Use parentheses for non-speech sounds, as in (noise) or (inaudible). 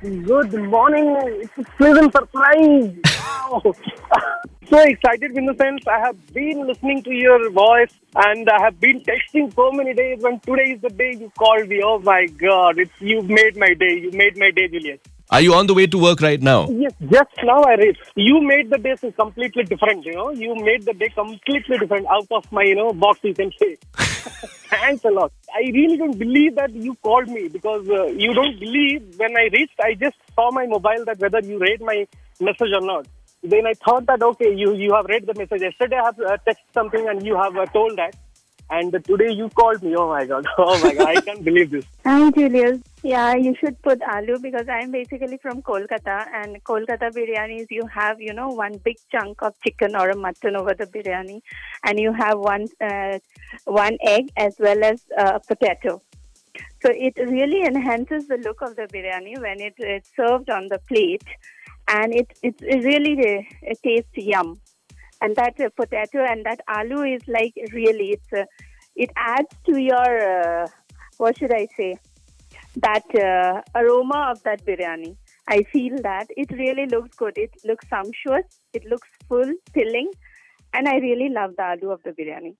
Good morning. It's a pleasant surprise. Wow. so excited in the sense I have been listening to your voice and I have been texting so many days and today is the day you called me. Oh my god, it's you've made my day. You made my day, Julius. Are you on the way to work right now? Yes, just now I read. You made the day so completely different, you know. You made the day completely different out of my, you know, box you can say. Thanks a lot. I really don't believe that you called me because uh, you don't believe when I reached, I just saw my mobile that whether you read my message or not. Then I thought that, okay, you, you have read the message. Yesterday I have uh, texted something and you have uh, told that. And today you called me. Oh my God. (laughs) Oh my God. I can't believe this. Hi, Julius. Yeah, you should put aloo because I'm basically from Kolkata and Kolkata biryanis, you have, you know, one big chunk of chicken or a mutton over the biryani and you have one, uh, one egg as well as uh, potato. So it really enhances the look of the biryani when it, it's served on the plate and it, it, really uh, it tastes yum. And that uh, potato and that aloo is like really, it's, uh, it adds to your, uh, what should I say? That uh, aroma of that biryani. I feel that it really looks good. It looks sumptuous. It looks full, filling, and I really love the aloo of the biryani.